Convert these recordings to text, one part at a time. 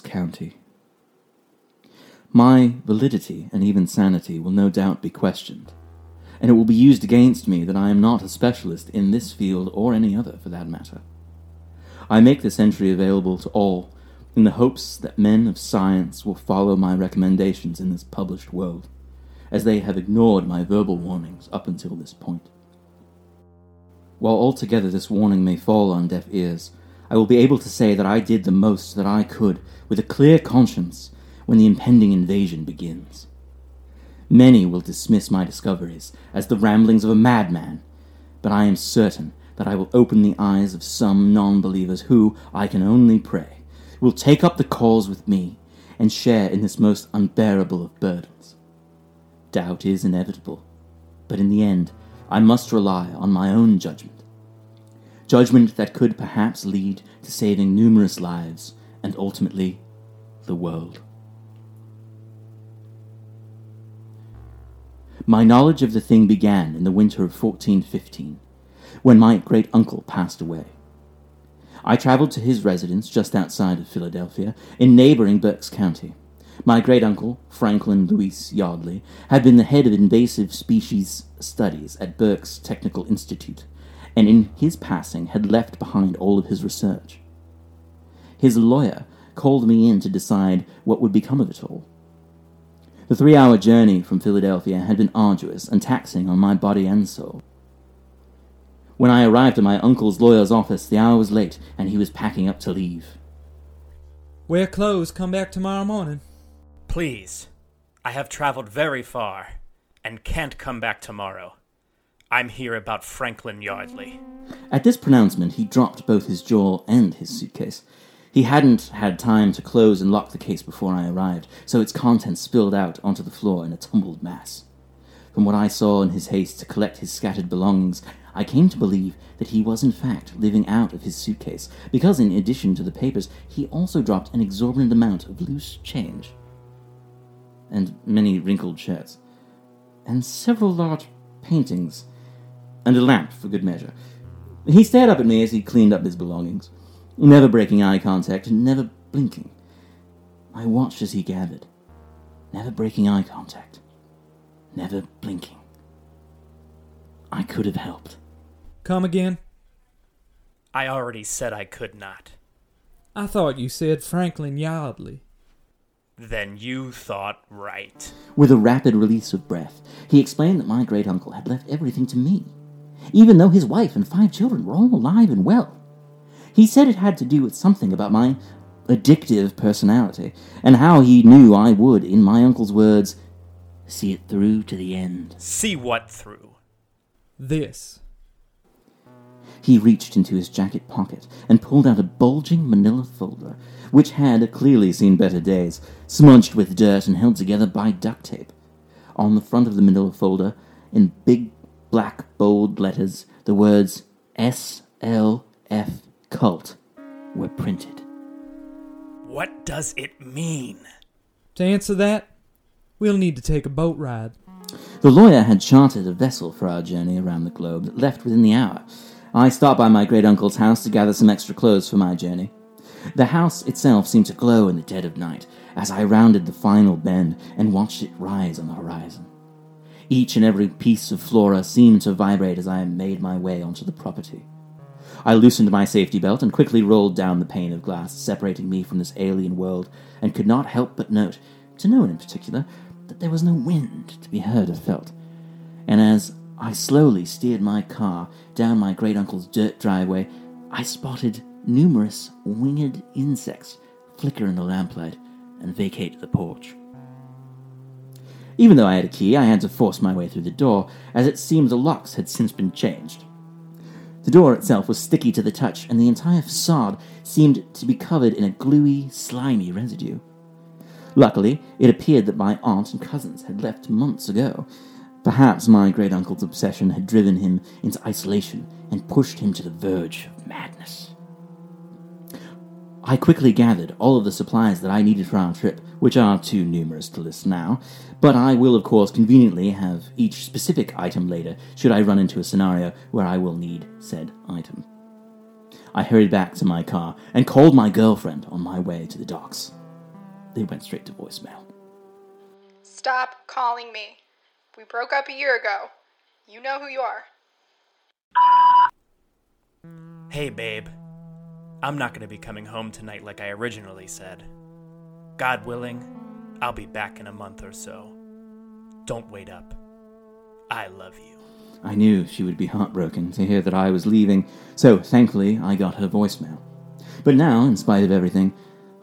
County. My validity and even sanity will no doubt be questioned, and it will be used against me that I am not a specialist in this field or any other for that matter. I make this entry available to all in the hopes that men of science will follow my recommendations in this published world, as they have ignored my verbal warnings up until this point. While altogether this warning may fall on deaf ears, I will be able to say that I did the most that I could with a clear conscience when the impending invasion begins. Many will dismiss my discoveries as the ramblings of a madman, but I am certain that I will open the eyes of some non believers who, I can only pray, will take up the cause with me and share in this most unbearable of burdens. Doubt is inevitable, but in the end, I must rely on my own judgment judgment that could perhaps lead to saving numerous lives and ultimately the world. My knowledge of the thing began in the winter of 1415, when my great uncle passed away. I traveled to his residence just outside of Philadelphia, in neighboring Berks County. My great uncle, Franklin Louis Yardley, had been the head of invasive species studies at Berks Technical Institute and in his passing had left behind all of his research. His lawyer called me in to decide what would become of it all. The three hour journey from Philadelphia had been arduous and taxing on my body and soul. When I arrived at my uncle's lawyer's office, the hour was late, and he was packing up to leave. Wear clothes, come back tomorrow morning. Please. I have traveled very far and can't come back tomorrow. I'm here about Franklin Yardley. At this pronouncement, he dropped both his jaw and his suitcase. He hadn't had time to close and lock the case before I arrived, so its contents spilled out onto the floor in a tumbled mass. From what I saw in his haste to collect his scattered belongings, I came to believe that he was in fact living out of his suitcase, because in addition to the papers, he also dropped an exorbitant amount of loose change. And many wrinkled shirts. And several large paintings and a lamp for good measure. He stared up at me as he cleaned up his belongings, never breaking eye contact and never blinking. I watched as he gathered, never breaking eye contact, never blinking. I could have helped. Come again? I already said I could not. I thought you said Franklin Yardley. Then you thought right. With a rapid release of breath, he explained that my great uncle had left everything to me even though his wife and five children were all alive and well. He said it had to do with something about my addictive personality, and how he knew I would, in my uncle's words, see it through to the end. See what through? This. He reached into his jacket pocket and pulled out a bulging manila folder, which had clearly seen better days, smudged with dirt and held together by duct tape. On the front of the manila folder, in big black bold letters, the words SLF Cult were printed. What does it mean? To answer that, we'll need to take a boat ride. The lawyer had chartered a vessel for our journey around the globe that left within the hour. I stopped by my great uncle's house to gather some extra clothes for my journey. The house itself seemed to glow in the dead of night as I rounded the final bend and watched it rise on the horizon. Each and every piece of flora seemed to vibrate as I made my way onto the property. I loosened my safety belt and quickly rolled down the pane of glass separating me from this alien world, and could not help but note, to no one in particular, that there was no wind to be heard or felt. And as I slowly steered my car down my great uncle's dirt driveway, I spotted numerous winged insects flicker in the lamplight and vacate the porch. Even though I had a key, I had to force my way through the door, as it seemed the locks had since been changed. The door itself was sticky to the touch, and the entire facade seemed to be covered in a gluey, slimy residue. Luckily, it appeared that my aunt and cousins had left months ago. Perhaps my great uncle's obsession had driven him into isolation and pushed him to the verge of madness. I quickly gathered all of the supplies that I needed for our trip, which are too numerous to list now, but I will, of course, conveniently have each specific item later should I run into a scenario where I will need said item. I hurried back to my car and called my girlfriend on my way to the docks. They went straight to voicemail. Stop calling me. We broke up a year ago. You know who you are. Hey, babe. I'm not going to be coming home tonight like I originally said. God willing, I'll be back in a month or so. Don't wait up. I love you. I knew she would be heartbroken to hear that I was leaving, so thankfully I got her voicemail. But now, in spite of everything,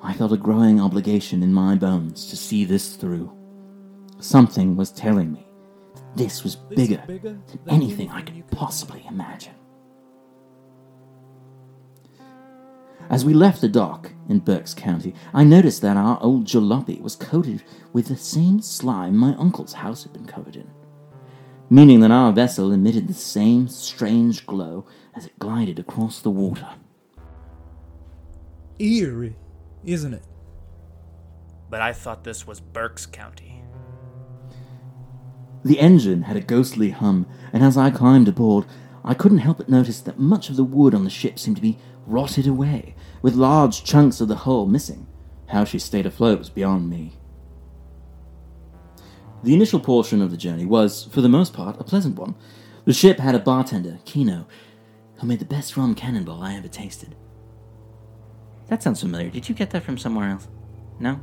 I felt a growing obligation in my bones to see this through. Something was telling me that this was bigger, bigger than anything I anything you could could possibly imagine. As we left the dock in Berks County, I noticed that our old jalopy was coated with the same slime my uncle's house had been covered in, meaning that our vessel emitted the same strange glow as it glided across the water. Eerie, isn't it? But I thought this was Berks County. The engine had a ghostly hum, and as I climbed aboard, I couldn't help but notice that much of the wood on the ship seemed to be rotted away, with large chunks of the hull missing. How she stayed afloat was beyond me. The initial portion of the journey was, for the most part, a pleasant one. The ship had a bartender, Kino, who made the best rum cannonball I ever tasted. That sounds familiar. Did you get that from somewhere else? No?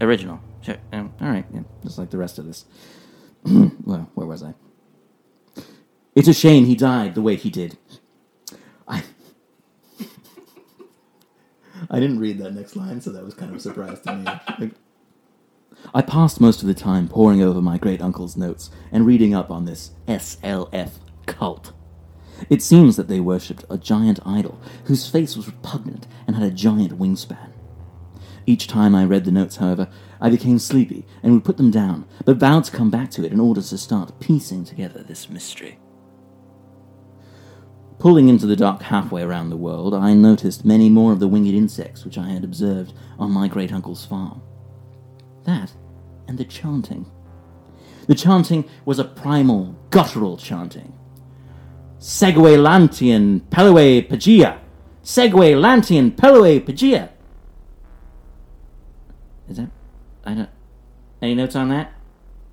Original. Sure. Um, all right. Yeah, just like the rest of this. well, where was I? It's a shame he died the way he did. I didn't read that next line, so that was kind of a surprise to me. I passed most of the time poring over my great uncle's notes and reading up on this SLF cult. It seems that they worshipped a giant idol whose face was repugnant and had a giant wingspan. Each time I read the notes, however, I became sleepy and would put them down, but vowed to come back to it in order to start piecing together this mystery. Pulling into the dock halfway around the world, I noticed many more of the winged insects which I had observed on my great uncle's farm. That and the chanting. The chanting was a primal, guttural chanting. Segwe Lantian Pelue Pagia! Segwe Lantian Pelue Pagia! Is that. I don't. Any notes on that?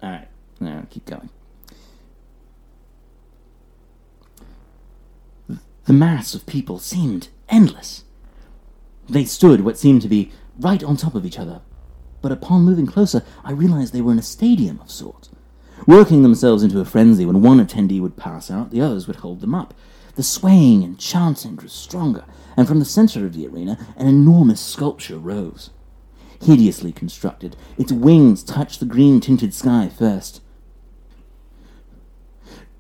Alright, no, keep going. The mass of people seemed endless. They stood what seemed to be right on top of each other, but upon moving closer, I realized they were in a stadium of sorts. Working themselves into a frenzy when one attendee would pass out, the others would hold them up. The swaying and chanting grew stronger, and from the center of the arena, an enormous sculpture rose. Hideously constructed, its wings touched the green tinted sky first.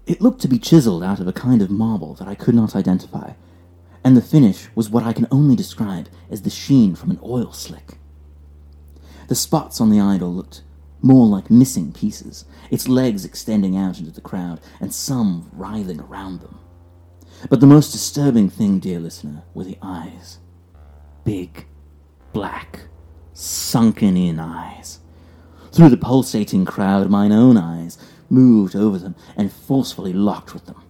It looked to be chiseled out of a kind of marble that I could not identify, and the finish was what I can only describe as the sheen from an oil slick. The spots on the idol looked more like missing pieces, its legs extending out into the crowd, and some writhing around them. But the most disturbing thing, dear listener, were the eyes. Big, black, sunken in eyes. Through the pulsating crowd, mine own eyes moved over them and forcefully locked with them.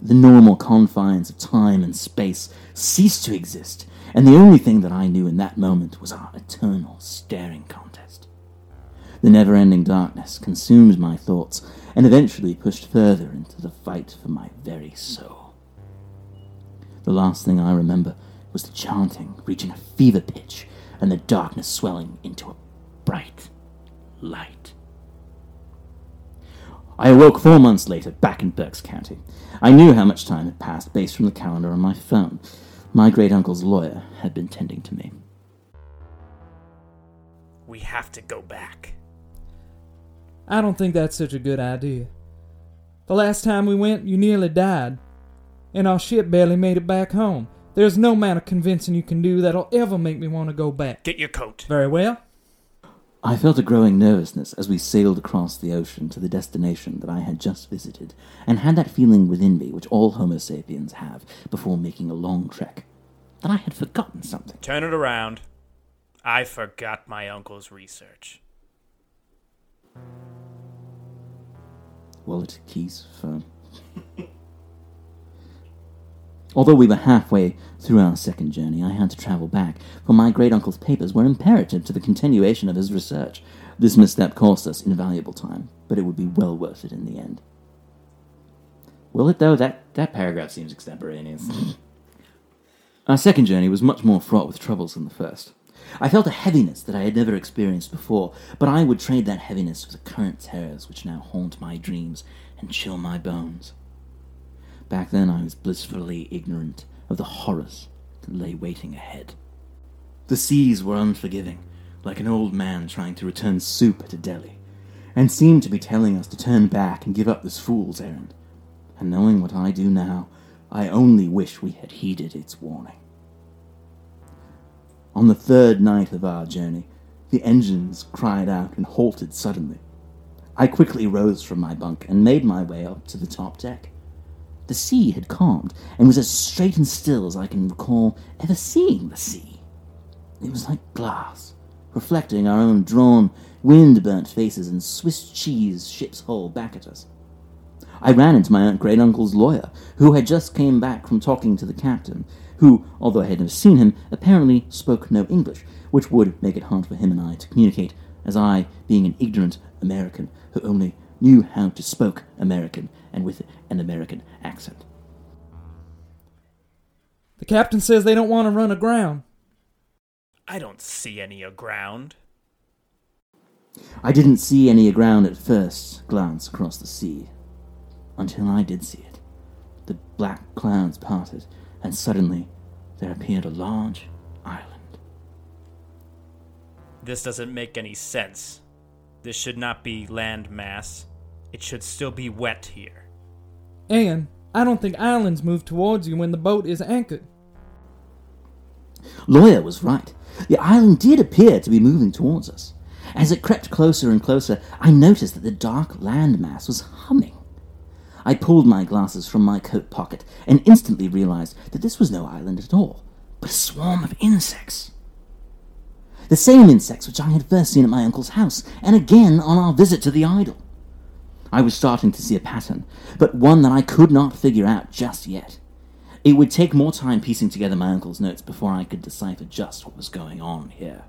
The normal confines of time and space ceased to exist, and the only thing that I knew in that moment was our eternal staring contest. The never ending darkness consumed my thoughts and eventually pushed further into the fight for my very soul. The last thing I remember was the chanting reaching a fever pitch and the darkness swelling into a bright light. I awoke four months later back in Berks County. I knew how much time had passed based from the calendar on my phone. My great uncle's lawyer had been tending to me. We have to go back. I don't think that's such a good idea. The last time we went, you nearly died, and our ship barely made it back home. There's no amount of convincing you can do that'll ever make me want to go back. Get your coat. Very well. I felt a growing nervousness as we sailed across the ocean to the destination that I had just visited, and had that feeling within me which all Homo sapiens have before making a long trek that I had forgotten something. Turn it around. I forgot my uncle's research. Wallet, keys, phone. Although we were halfway through our second journey, I had to travel back, for my great uncle's papers were imperative to the continuation of his research. This misstep cost us invaluable time, but it would be well worth it in the end. Will it, though? That, that paragraph seems extemporaneous. our second journey was much more fraught with troubles than the first. I felt a heaviness that I had never experienced before, but I would trade that heaviness for the current terrors which now haunt my dreams and chill my bones. Back then, I was blissfully ignorant of the horrors that lay waiting ahead. The seas were unforgiving, like an old man trying to return soup at a deli, and seemed to be telling us to turn back and give up this fool's errand. And knowing what I do now, I only wish we had heeded its warning. On the third night of our journey, the engines cried out and halted suddenly. I quickly rose from my bunk and made my way up to the top deck. The sea had calmed and was as straight and still as I can recall ever seeing the sea. It was like glass, reflecting our own drawn, wind burnt faces and Swiss cheese ship's hull back at us. I ran into my great uncle's lawyer, who had just came back from talking to the captain, who, although I had never seen him, apparently spoke no English, which would make it hard for him and I to communicate, as I, being an ignorant American who only knew how to spoke American and with an American accent. The captain says they don't want to run aground. I don't see any aground. I didn't see any aground at first glance across the sea, until I did see it. The black clouds parted, and suddenly there appeared a large island. This doesn't make any sense. This should not be land mass. It should still be wet here. And I don't think islands move towards you when the boat is anchored. Lawyer was right. The island did appear to be moving towards us. As it crept closer and closer, I noticed that the dark land mass was humming. I pulled my glasses from my coat pocket and instantly realized that this was no island at all, but a swarm of insects. The same insects which I had first seen at my uncle's house, and again on our visit to the idol. I was starting to see a pattern, but one that I could not figure out just yet. It would take more time piecing together my uncle's notes before I could decipher just what was going on here.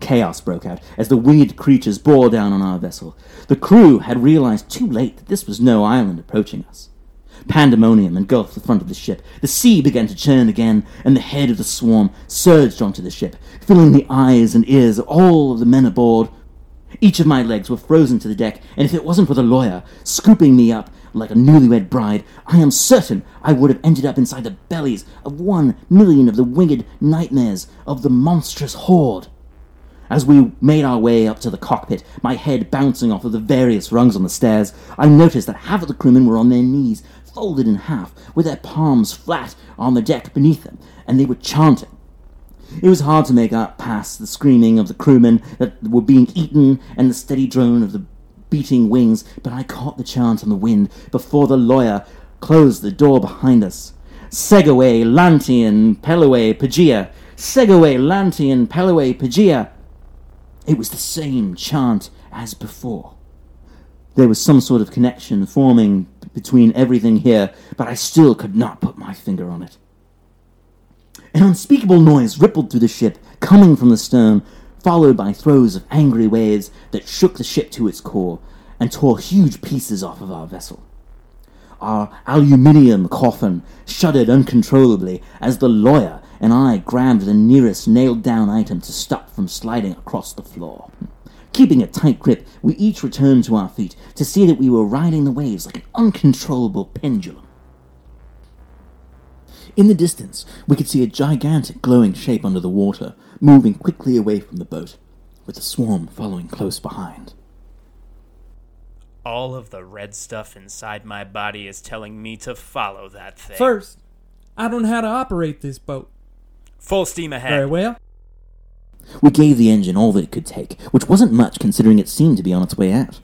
Chaos broke out as the winged creatures bore down on our vessel. The crew had realized too late that this was no island approaching us. Pandemonium engulfed the front of the ship. The sea began to churn again, and the head of the swarm surged onto the ship, filling the eyes and ears of all of the men aboard. Each of my legs were frozen to the deck, and if it wasn't for the lawyer scooping me up like a newlywed bride, I am certain I would have ended up inside the bellies of one million of the winged nightmares of the monstrous horde. As we made our way up to the cockpit, my head bouncing off of the various rungs on the stairs, I noticed that half of the crewmen were on their knees, folded in half, with their palms flat on the deck beneath them, and they were chanting. It was hard to make out past the screaming of the crewmen that were being eaten and the steady drone of the beating wings, but I caught the chant on the wind before the lawyer closed the door behind us. Segaway, Lantian, Pelaway, Pagia. Segaway, Lantian, Pelaway, Pagia. It was the same chant as before. There was some sort of connection forming between everything here, but I still could not put my finger on it. An unspeakable noise rippled through the ship, coming from the stern, followed by throes of angry waves that shook the ship to its core and tore huge pieces off of our vessel. Our aluminium coffin shuddered uncontrollably as the lawyer and I grabbed the nearest nailed down item to stop from sliding across the floor. Keeping a tight grip, we each returned to our feet to see that we were riding the waves like an uncontrollable pendulum. In the distance, we could see a gigantic glowing shape under the water, moving quickly away from the boat, with the swarm following close behind. All of the red stuff inside my body is telling me to follow that thing. First, I don't know how to operate this boat. Full steam ahead. Very well. We gave the engine all that it could take, which wasn't much considering it seemed to be on its way out.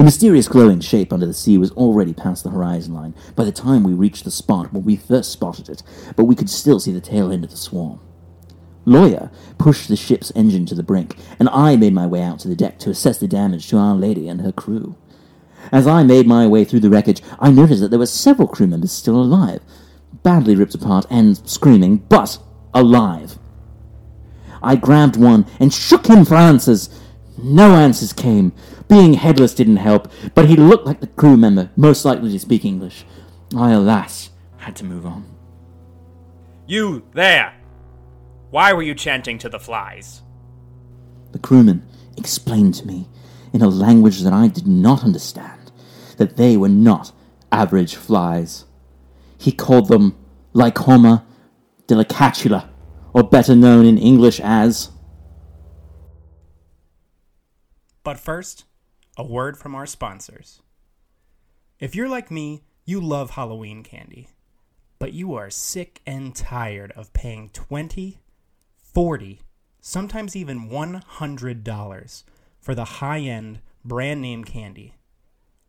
The mysterious glowing shape under the sea was already past the horizon line by the time we reached the spot where we first spotted it, but we could still see the tail end of the swarm. Lawyer pushed the ship's engine to the brink, and I made my way out to the deck to assess the damage to Our Lady and her crew. As I made my way through the wreckage, I noticed that there were several crew members still alive, badly ripped apart and screaming, but alive. I grabbed one and shook him for answers. No answers came. Being headless didn't help, but he looked like the crew member, most likely to speak English. I, alas, had to move on. You there! Why were you chanting to the flies? The crewman explained to me, in a language that I did not understand, that they were not average flies. He called them Lycorma delicatula, or better known in English as. But first, a word from our sponsors. If you're like me, you love Halloween candy, but you are sick and tired of paying 20, 40, sometimes even $100 for the high end brand name candy.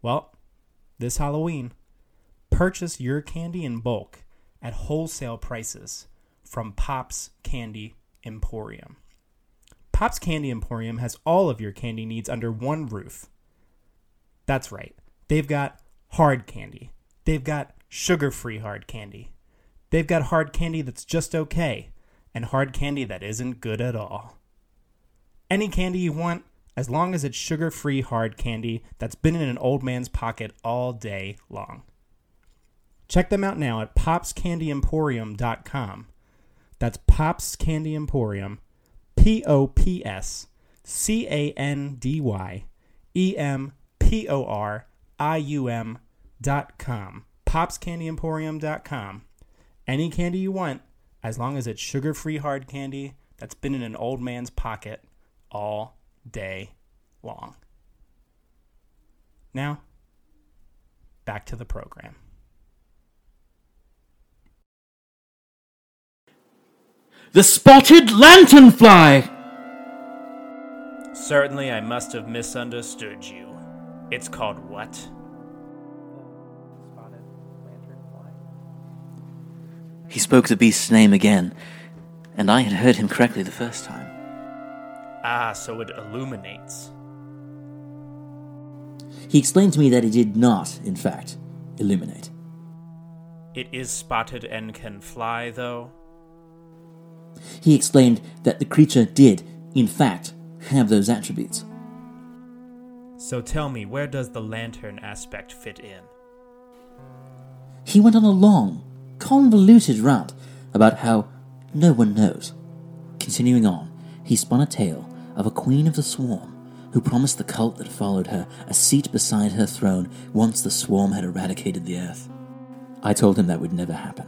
Well, this Halloween, purchase your candy in bulk at wholesale prices from Pop's Candy Emporium. Pop's Candy Emporium has all of your candy needs under one roof. That's right, they've got hard candy, they've got sugar free hard candy, they've got hard candy that's just okay, and hard candy that isn't good at all. Any candy you want, as long as it's sugar free hard candy that's been in an old man's pocket all day long. Check them out now at popscandyemporium.com. That's Pops Candy Emporium, P O P S C A N D Y E M P O R I U M dot com. Popscandyemporium.com. Any candy you want, as long as it's sugar free hard candy that's been in an old man's pocket all day long. Now, back to the program. The spotted lanternfly! Certainly, I must have misunderstood you. It's called what? He spoke the beast's name again, and I had heard him correctly the first time. Ah, so it illuminates. He explained to me that it did not, in fact, illuminate. It is spotted and can fly, though. He explained that the creature did, in fact, have those attributes. So tell me, where does the lantern aspect fit in? He went on a long, convoluted rant about how no one knows. Continuing on, he spun a tale of a queen of the swarm who promised the cult that followed her a seat beside her throne once the swarm had eradicated the earth. I told him that would never happen,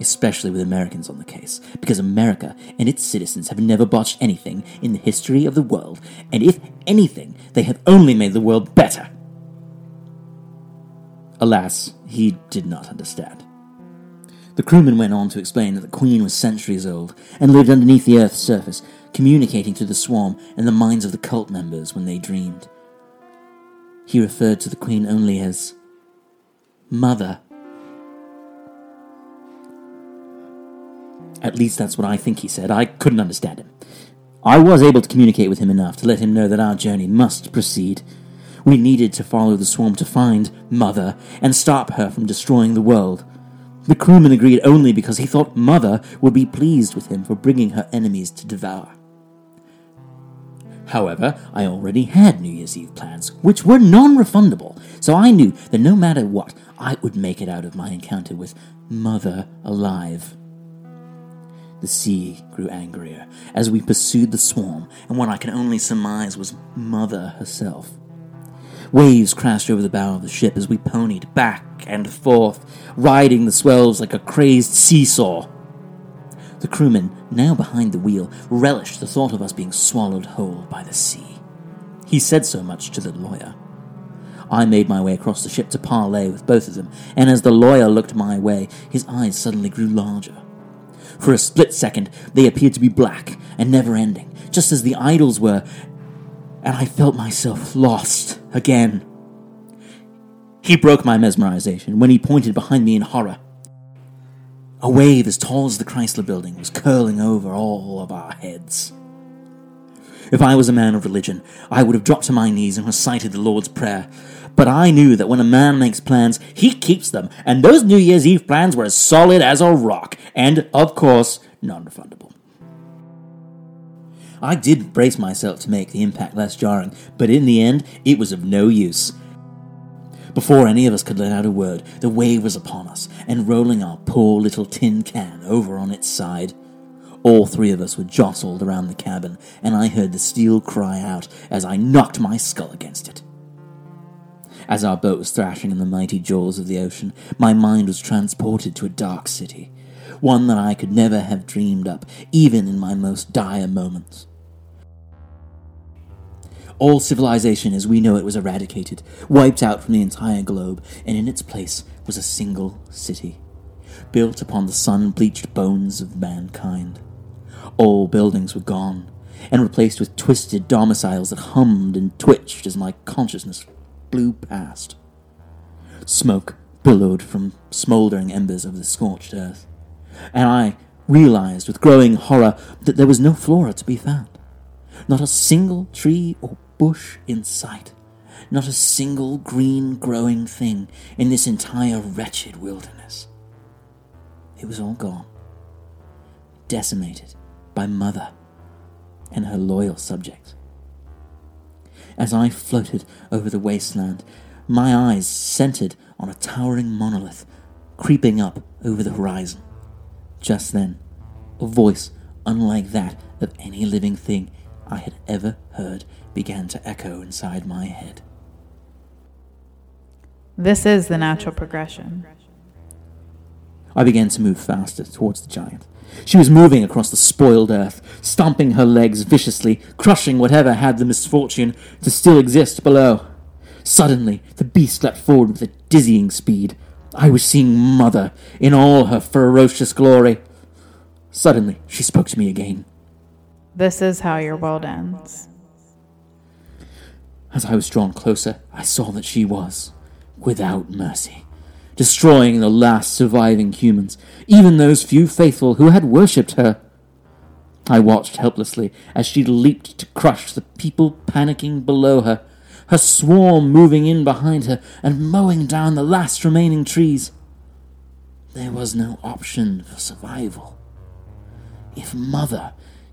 especially with Americans on the case, because America and its citizens have never botched anything in the history of the world, and if anything, they have only made the world better. Alas, he did not understand. The crewman went on to explain that the Queen was centuries old and lived underneath the Earth's surface, communicating to the swarm and the minds of the cult members when they dreamed. He referred to the Queen only as Mother. At least that's what I think he said. I couldn't understand him. I was able to communicate with him enough to let him know that our journey must proceed. We needed to follow the swarm to find Mother and stop her from destroying the world. The crewman agreed only because he thought Mother would be pleased with him for bringing her enemies to devour. However, I already had New Year's Eve plans, which were non refundable, so I knew that no matter what, I would make it out of my encounter with Mother alive. The sea grew angrier as we pursued the swarm, and what I can only surmise was Mother herself. Waves crashed over the bow of the ship as we ponied back and forth, riding the swells like a crazed seesaw. The crewman, now behind the wheel, relished the thought of us being swallowed whole by the sea. He said so much to the lawyer. I made my way across the ship to parley with both of them, and as the lawyer looked my way, his eyes suddenly grew larger. For a split second, they appeared to be black and never ending, just as the idols were, and I felt myself lost again. He broke my mesmerization when he pointed behind me in horror. A wave as tall as the Chrysler building was curling over all of our heads. If I was a man of religion, I would have dropped to my knees and recited the Lord's Prayer. But I knew that when a man makes plans, he keeps them, and those New Year's Eve plans were as solid as a rock, and, of course, non refundable. I did brace myself to make the impact less jarring, but in the end, it was of no use. Before any of us could let out a word, the wave was upon us, and rolling our poor little tin can over on its side. All three of us were jostled around the cabin, and I heard the steel cry out as I knocked my skull against it. As our boat was thrashing in the mighty jaws of the ocean, my mind was transported to a dark city, one that I could never have dreamed up, even in my most dire moments. All civilization as we know it was eradicated, wiped out from the entire globe, and in its place was a single city, built upon the sun bleached bones of mankind. All buildings were gone, and replaced with twisted domiciles that hummed and twitched as my consciousness flew past. Smoke billowed from smouldering embers of the scorched earth, and I realized with growing horror that there was no flora to be found. Not a single tree or bush in sight. Not a single green growing thing in this entire wretched wilderness. It was all gone. Decimated by Mother and her loyal subjects. As I floated over the wasteland, my eyes centered on a towering monolith creeping up over the horizon. Just then, a voice unlike that of any living thing I had ever heard began to echo inside my head. This is the natural progression. I began to move faster towards the giant. She was moving across the spoiled earth, stomping her legs viciously, crushing whatever had the misfortune to still exist below. Suddenly, the beast leapt forward with a dizzying speed. I was seeing Mother in all her ferocious glory. Suddenly, she spoke to me again. This is how your world ends. As I was drawn closer, I saw that she was without mercy, destroying the last surviving humans, even those few faithful who had worshipped her. I watched helplessly as she leaped to crush the people panicking below her, her swarm moving in behind her and mowing down the last remaining trees. There was no option for survival. If Mother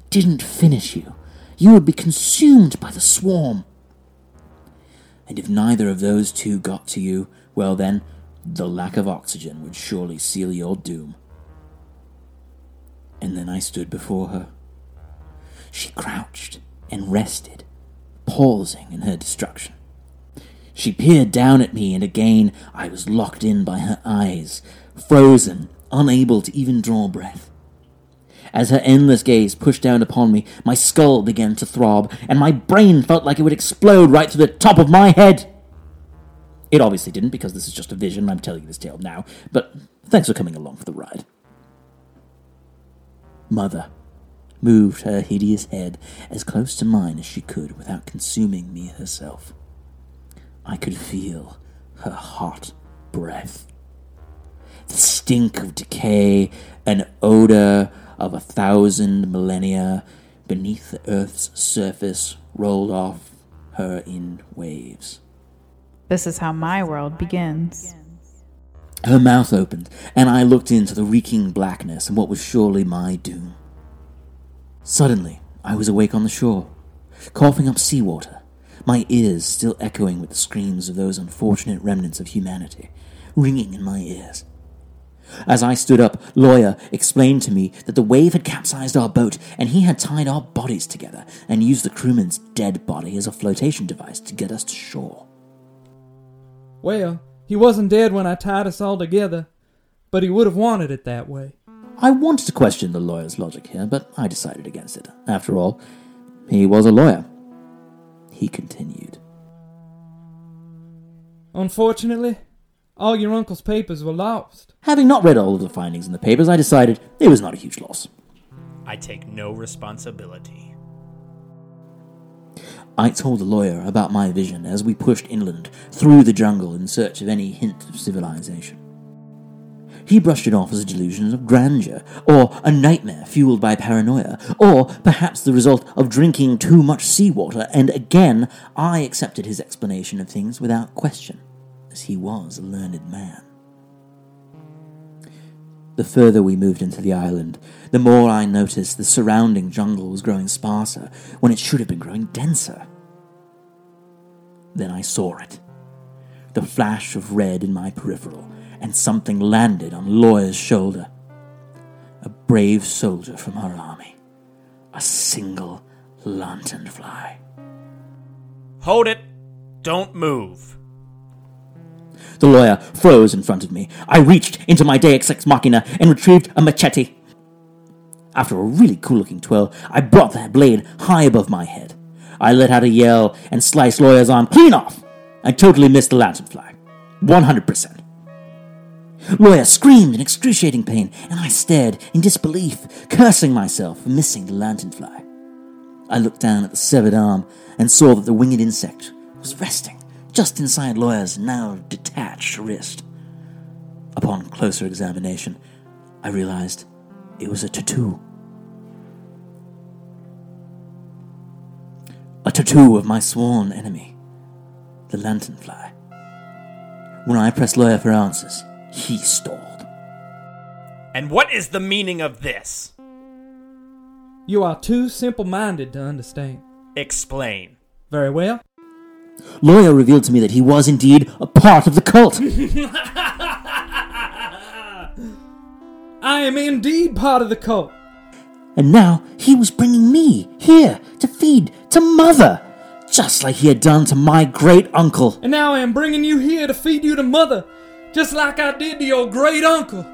didn't finish you, you would be consumed by the swarm. And if neither of those two got to you, well then, the lack of oxygen would surely seal your doom. And then I stood before her. She crouched and rested, pausing in her destruction. She peered down at me, and again I was locked in by her eyes, frozen, unable to even draw breath. As her endless gaze pushed down upon me, my skull began to throb, and my brain felt like it would explode right to the top of my head. It obviously didn't, because this is just a vision, I'm telling you this tale now, but thanks for coming along for the ride. Mother moved her hideous head as close to mine as she could without consuming me herself. I could feel her hot breath. The stink of decay, an odor of a thousand millennia beneath the earth's surface rolled off her in waves. This is how my world begins. Her mouth opened, and I looked into the reeking blackness and what was surely my doom. Suddenly, I was awake on the shore, coughing up seawater, my ears still echoing with the screams of those unfortunate remnants of humanity, ringing in my ears. As I stood up, Lawyer explained to me that the wave had capsized our boat and he had tied our bodies together and used the crewman's dead body as a flotation device to get us to shore. Well, he wasn't dead when I tied us all together, but he would have wanted it that way. I wanted to question the lawyer's logic here, but I decided against it. After all, he was a lawyer. He continued. Unfortunately, all your uncle's papers were lost. Having not read all of the findings in the papers, I decided it was not a huge loss. I take no responsibility. I told the lawyer about my vision as we pushed inland through the jungle in search of any hint of civilization. he brushed it off as a delusion of grandeur, or a nightmare fueled by paranoia, or perhaps the result of drinking too much seawater, and again I accepted his explanation of things without question, as he was a learned man. The further we moved into the island, the more I noticed the surrounding jungle was growing sparser when it should have been growing denser. Then I saw it. The flash of red in my peripheral, and something landed on Lawyer's shoulder. A brave soldier from our army. A single lanternfly. Hold it! Don't move. The lawyer froze in front of me. I reached into my Deus Ex Machina and retrieved a machete. After a really cool looking twirl, I brought that blade high above my head. I let out a yell and sliced Lawyer's arm clean off. I totally missed the lanternfly. 100%. Lawyer screamed in excruciating pain, and I stared in disbelief, cursing myself for missing the lanternfly. I looked down at the severed arm and saw that the winged insect was resting just inside Lawyer's now detached wrist. Upon closer examination, I realized it was a tattoo. A tattoo of my sworn enemy, the lanternfly. When I pressed Lawyer for answers, he stalled. And what is the meaning of this? You are too simple minded to understand. Explain. Very well. Lawyer revealed to me that he was indeed a part of the cult. I am indeed part of the cult. And now he was bringing me here to feed to Mother, just like he had done to my great uncle. And now I am bringing you here to feed you to mother, just like I did to your great uncle.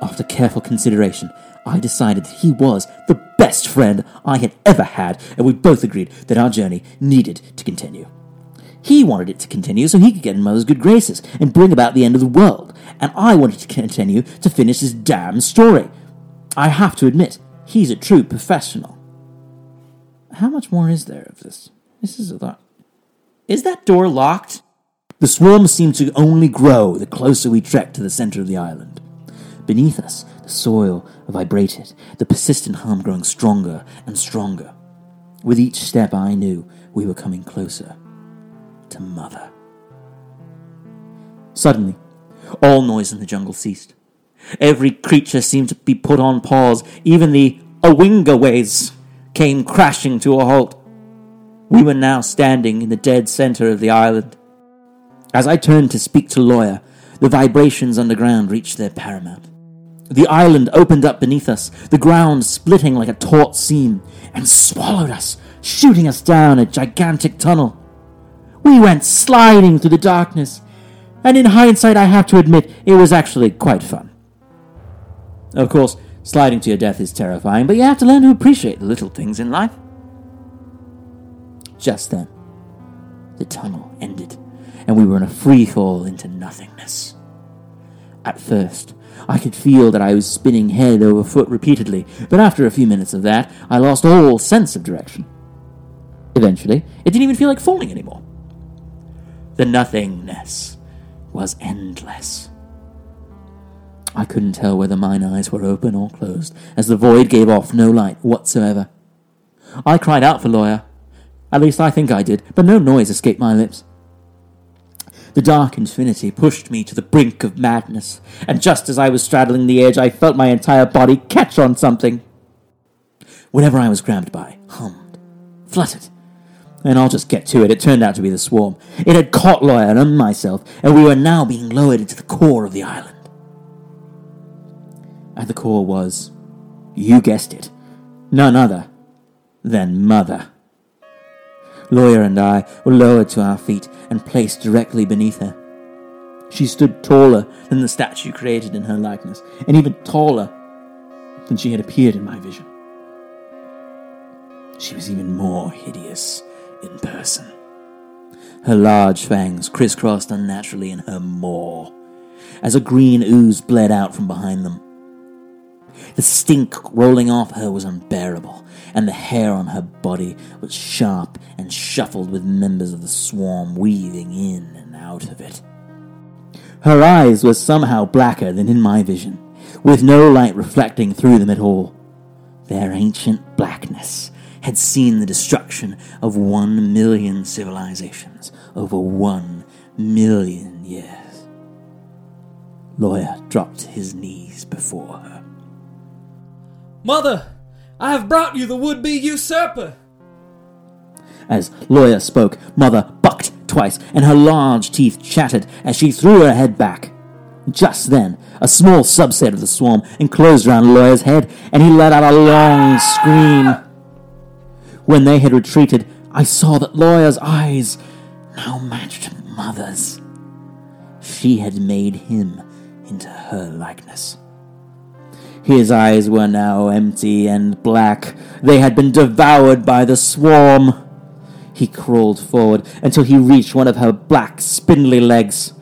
After careful consideration, I decided that he was the best friend I had ever had, and we both agreed that our journey needed to continue. He wanted it to continue so he could get in Mother's good graces and bring about the end of the world, and I wanted to continue to finish his damn story. I have to admit, he's a true professional. How much more is there of this? This is a lot. Is that door locked? The swarm seemed to only grow the closer we trekked to the center of the island. Beneath us, the soil vibrated, the persistent hum growing stronger and stronger. With each step, I knew we were coming closer to Mother. Suddenly, all noise in the jungle ceased. Every creature seemed to be put on pause. Even the Awingaways came crashing to a halt. We were now standing in the dead center of the island. As I turned to speak to Lawyer, the vibrations underground reached their paramount. The island opened up beneath us, the ground splitting like a taut seam, and swallowed us, shooting us down a gigantic tunnel. We went sliding through the darkness, and in hindsight, I have to admit it was actually quite fun. Of course, sliding to your death is terrifying, but you have to learn to appreciate the little things in life. Just then, the tunnel ended, and we were in a free fall into nothingness. At first, I could feel that I was spinning head over foot repeatedly, but after a few minutes of that, I lost all sense of direction. Eventually, it didn't even feel like falling anymore. The nothingness was endless. I couldn't tell whether mine eyes were open or closed, as the void gave off no light whatsoever. I cried out for Lawyer. At least I think I did, but no noise escaped my lips. The dark infinity pushed me to the brink of madness, and just as I was straddling the edge, I felt my entire body catch on something. Whatever I was grabbed by hummed, fluttered, and I'll just get to it. It turned out to be the swarm. It had caught Lawyer and myself, and we were now being lowered into the core of the island. At the core was, you guessed it, none other than Mother. Lawyer and I were lowered to our feet and placed directly beneath her. She stood taller than the statue created in her likeness, and even taller than she had appeared in my vision. She was even more hideous in person. Her large fangs crisscrossed unnaturally in her maw, as a green ooze bled out from behind them. The stink rolling off her was unbearable, and the hair on her body was sharp and shuffled with members of the swarm weaving in and out of it. Her eyes were somehow blacker than in my vision, with no light reflecting through them at all. Their ancient blackness had seen the destruction of one million civilizations over one million years. Lawyer dropped his knees before her. Mother, I have brought you the would be usurper. As Lawyer spoke, Mother bucked twice, and her large teeth chattered as she threw her head back. Just then, a small subset of the swarm enclosed around Lawyer's head, and he let out a long scream. When they had retreated, I saw that Lawyer's eyes now matched Mother's. She had made him into her likeness. His eyes were now empty and black. They had been devoured by the swarm. He crawled forward until he reached one of her black, spindly legs.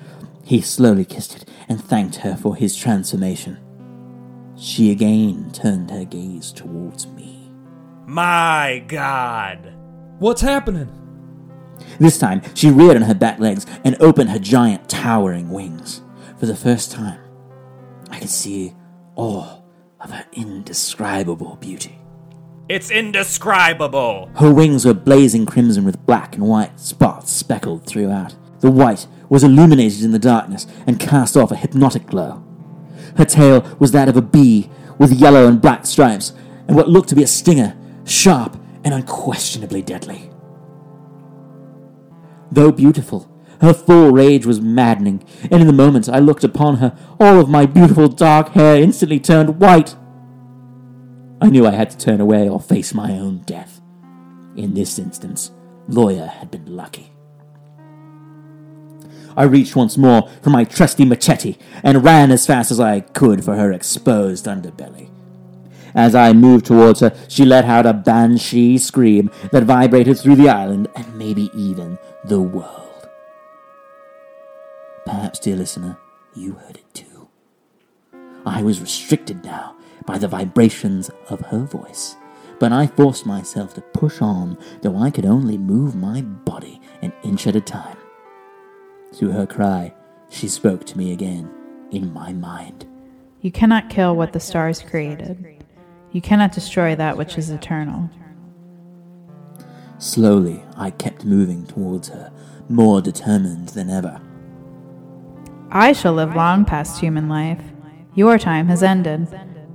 He slowly kissed it and thanked her for his transformation. She again turned her gaze towards me. My God! What's happening? This time, she reared on her back legs and opened her giant, towering wings. For the first time, I could see all of her indescribable beauty. It's indescribable! Her wings were blazing crimson with black and white spots speckled throughout. The white was illuminated in the darkness and cast off a hypnotic glow. Her tail was that of a bee with yellow and black stripes and what looked to be a stinger, sharp and unquestionably deadly. Though beautiful, her full rage was maddening, and in the moment I looked upon her, all of my beautiful dark hair instantly turned white. I knew I had to turn away or face my own death. In this instance, Lawyer had been lucky. I reached once more for my trusty machete and ran as fast as I could for her exposed underbelly. As I moved towards her, she let out a banshee scream that vibrated through the island and maybe even the world. Perhaps, dear listener, you heard it too. I was restricted now by the vibrations of her voice, but I forced myself to push on, though I could only move my body an inch at a time. Through her cry, she spoke to me again in my mind. You cannot kill what the stars created. You cannot destroy that which is eternal. Slowly, I kept moving towards her, more determined than ever. I shall live long past human life. Your time has ended.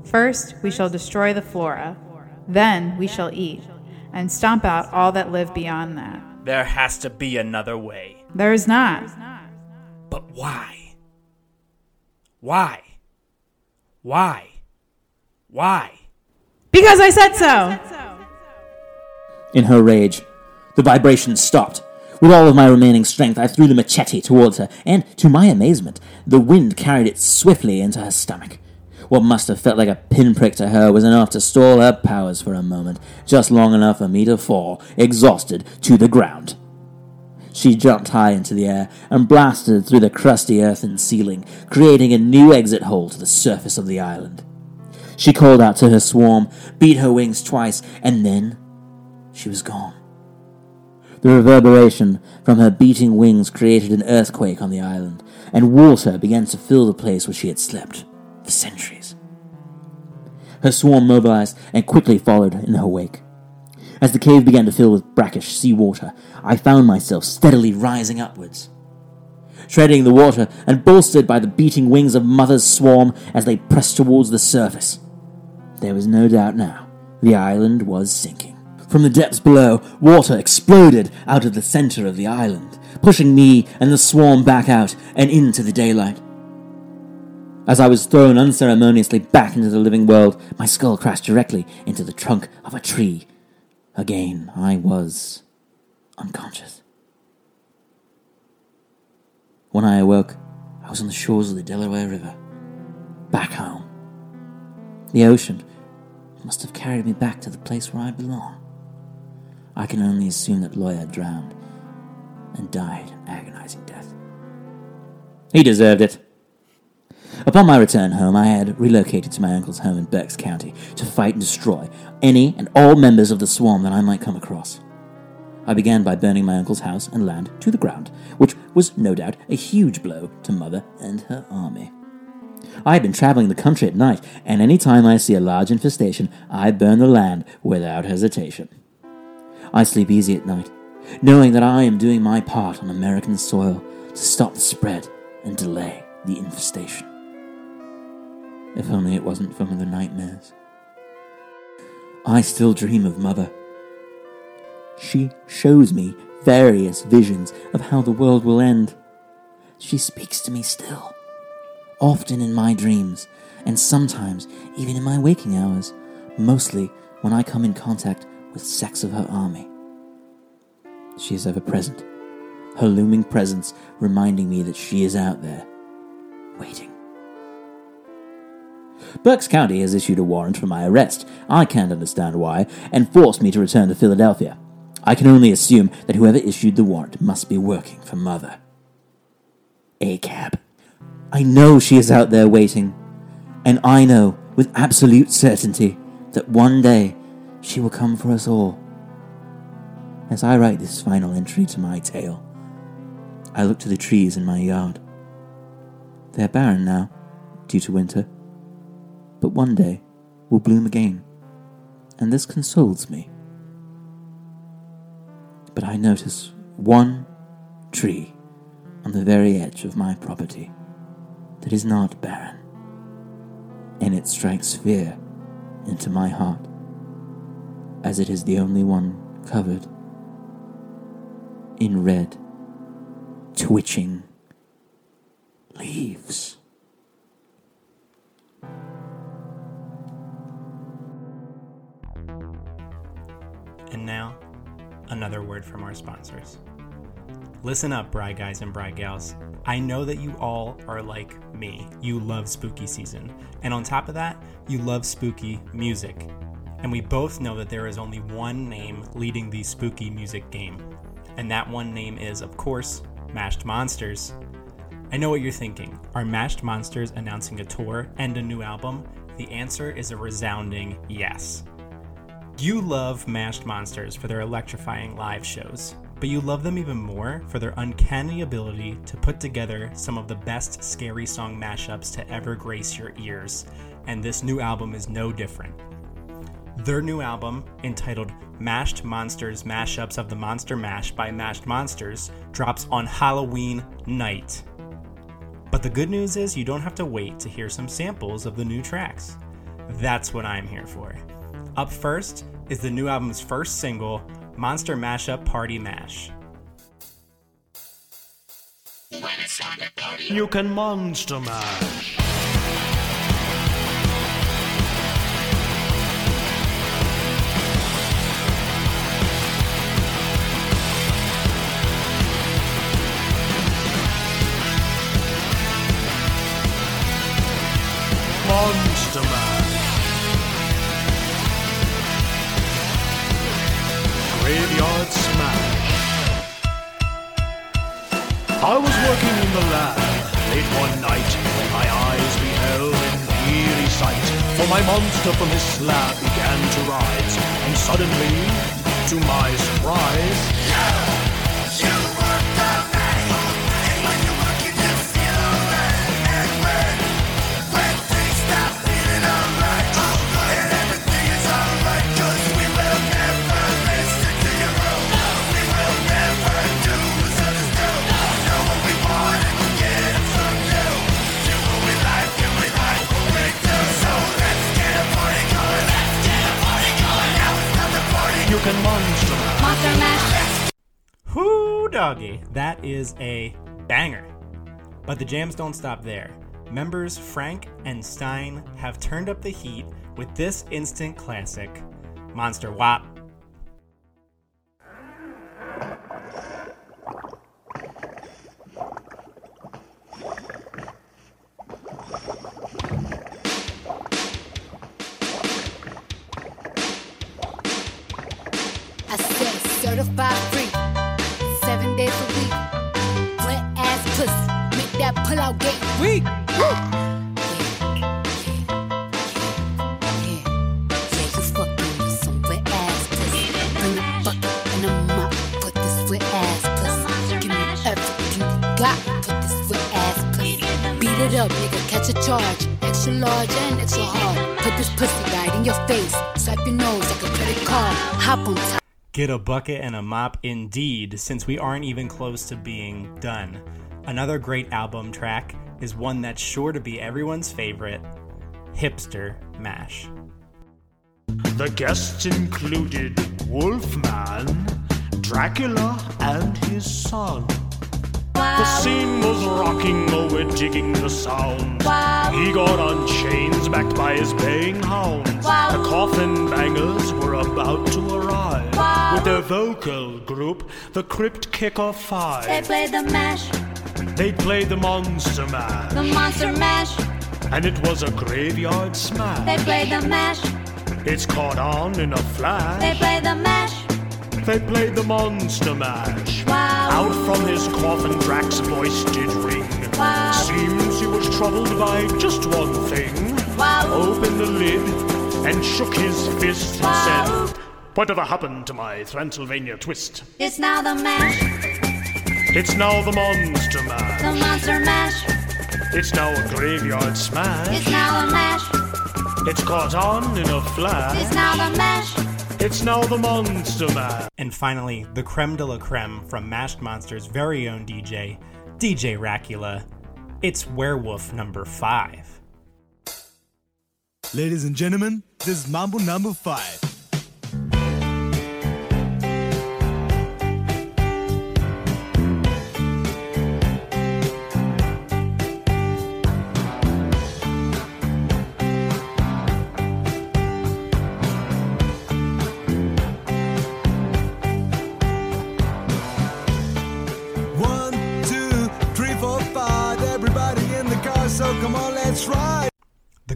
First, we shall destroy the flora. Then, we shall eat and stomp out all that live beyond that. There has to be another way. There is not. But why? Why? Why? Why? Because I said so! In her rage, the vibrations stopped. With all of my remaining strength, I threw the machete towards her, and, to my amazement, the wind carried it swiftly into her stomach. What must have felt like a pinprick to her was enough to stall her powers for a moment, just long enough for me to fall, exhausted, to the ground. She jumped high into the air and blasted through the crusty earthen ceiling, creating a new exit hole to the surface of the island. She called out to her swarm, beat her wings twice, and then she was gone. The reverberation from her beating wings created an earthquake on the island, and water began to fill the place where she had slept for centuries. Her swarm mobilized and quickly followed in her wake. As the cave began to fill with brackish sea water, I found myself steadily rising upwards. Treading the water and bolstered by the beating wings of Mother's swarm as they pressed towards the surface. There was no doubt now, the island was sinking. From the depths below, water exploded out of the center of the island, pushing me and the swarm back out and into the daylight. As I was thrown unceremoniously back into the living world, my skull crashed directly into the trunk of a tree. Again, I was unconscious. When I awoke, I was on the shores of the Delaware River, back home. The ocean must have carried me back to the place where I belong. I can only assume that Lawyer drowned and died an agonizing death. He deserved it. Upon my return home, I had relocated to my uncle's home in Berks County to fight and destroy any and all members of the swarm that I might come across. I began by burning my uncle's house and land to the ground, which was no doubt a huge blow to Mother and her army. I had been traveling the country at night, and any time I see a large infestation, I burn the land without hesitation. I sleep easy at night, knowing that I am doing my part on American soil to stop the spread and delay the infestation. If only it wasn't for the nightmares. I still dream of Mother. She shows me various visions of how the world will end. She speaks to me still, often in my dreams, and sometimes even in my waking hours, mostly when I come in contact with sects of her army. She is ever present, her looming presence reminding me that she is out there, waiting. Berks County has issued a warrant for my arrest. I can't understand why, and forced me to return to Philadelphia. I can only assume that whoever issued the warrant must be working for Mother. ACAB. I know she is out there waiting, and I know with absolute certainty that one day she will come for us all. As I write this final entry to my tale, I look to the trees in my yard. They're barren now, due to winter, but one day will bloom again, and this consoles me. But I notice one tree on the very edge of my property that is not barren, and it strikes fear into my heart, as it is the only one covered in red, twitching leaves. And now, another word from our sponsors. Listen up, Bry Guys and Bry Gals. I know that you all are like me. You love spooky season. And on top of that, you love spooky music. And we both know that there is only one name leading the spooky music game. And that one name is, of course, Mashed Monsters. I know what you're thinking. Are Mashed Monsters announcing a tour and a new album? The answer is a resounding yes. You love Mashed Monsters for their electrifying live shows, but you love them even more for their uncanny ability to put together some of the best scary song mashups to ever grace your ears, and this new album is no different. Their new album, entitled Mashed Monsters Mashups of the Monster Mash by Mashed Monsters, drops on Halloween night. But the good news is you don't have to wait to hear some samples of the new tracks. That's what I'm here for. Up first is the new album's first single, Monster Mashup Party Mash. You can monster mash. Monster mash. Graveyard smash. I was working in the lab late one night when my eyes beheld an eerie sight. For my monster from his slab began to rise, and suddenly, to my surprise, you doggy, that is a banger. But the jams don't stop there. Members Frank and Stein have turned up the heat with this instant classic, Monster Wop. that pull out up, nigga, catch a charge. Extra large and extra hard. Put this pussy right in your face. Swipe your nose like a credit card. Hop on top. Get a bucket and a mop indeed, since we aren't even close to being done. Another great album track is one that's sure to be everyone's favorite Hipster Mash. The guests included Wolfman, Dracula, and his son. The scene was rocking, oh, we're digging the sound. Igor on chains backed by his baying hounds. The coffin bangers were about to arrive with their vocal group, the Crypt Kicker They Five. play the mash, They played the Monster Mash, the monster mash. and it was a graveyard smash. They played the mash, It's caught on in a flash. they played the mash. They played the Monster Mash. Wow, Out from his coffin, Drax's voice did ring. wow, Seems he was troubled by just one thing. wow. Opened the lid and shook his fist and said, Whatever happened to my Transylvania twist? It's now the mash, It's now the Monster Mash. the monster mash. It's now a graveyard smash. It's now a mash, It's caught on in a flash. it's now the mash. It's now the Monster Mash. And finally, the creme de la creme from Mashed Monster's very own DJ, DJ Racula. It's Werewolf number 5. Ladies and gentlemen, this is Mambo number five.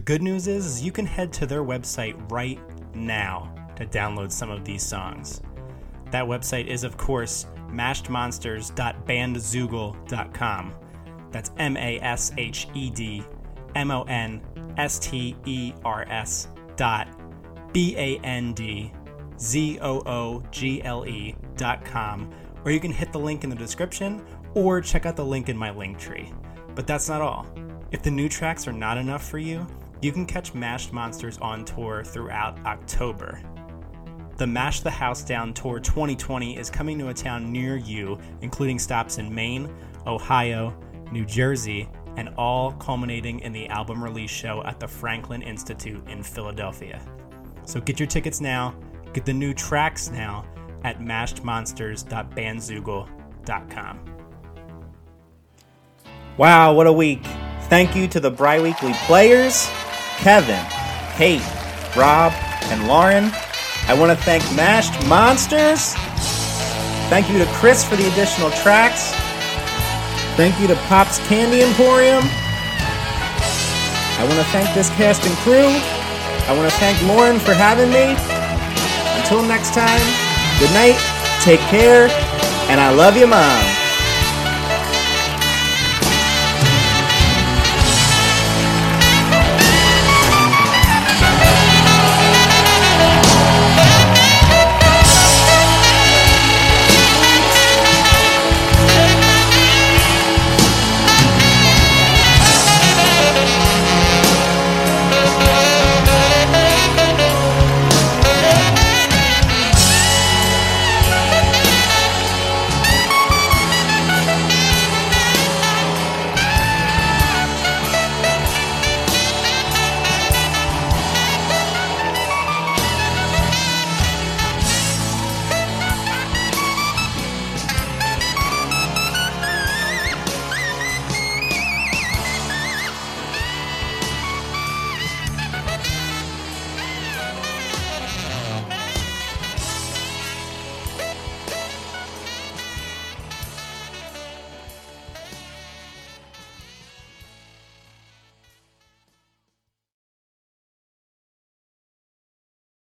Good news is, is you can head to their website right now to download some of these songs. That website is, of course, mashedmonsters.bandzoogle.com. That's M A S H E D M O N S T E R S dot B A N D Z O O G L E dot com, or you can hit the link in the description or check out the link in my link tree. But that's not all. If the new tracks are not enough for you, you can catch Mashed Monsters on tour throughout October. The Mash the House Down Tour 2020 is coming to a town near you, including stops in Maine, Ohio, New Jersey, and all culminating in the album release show at the Franklin Institute in Philadelphia. So get your tickets now, get the new tracks now at mashedmonsters.bandzoogle.com. Wow, what a week! Thank you to the Bry Weekly players Kevin, Kate, Rob, and Lauren. I want to thank Mashed Monsters. Thank you to Chris for the additional tracks. Thank you to Pop's Candy Emporium. I want to thank this cast and crew. I want to thank Lauren for having me. Until next time, good night, take care, and I love you, Mom.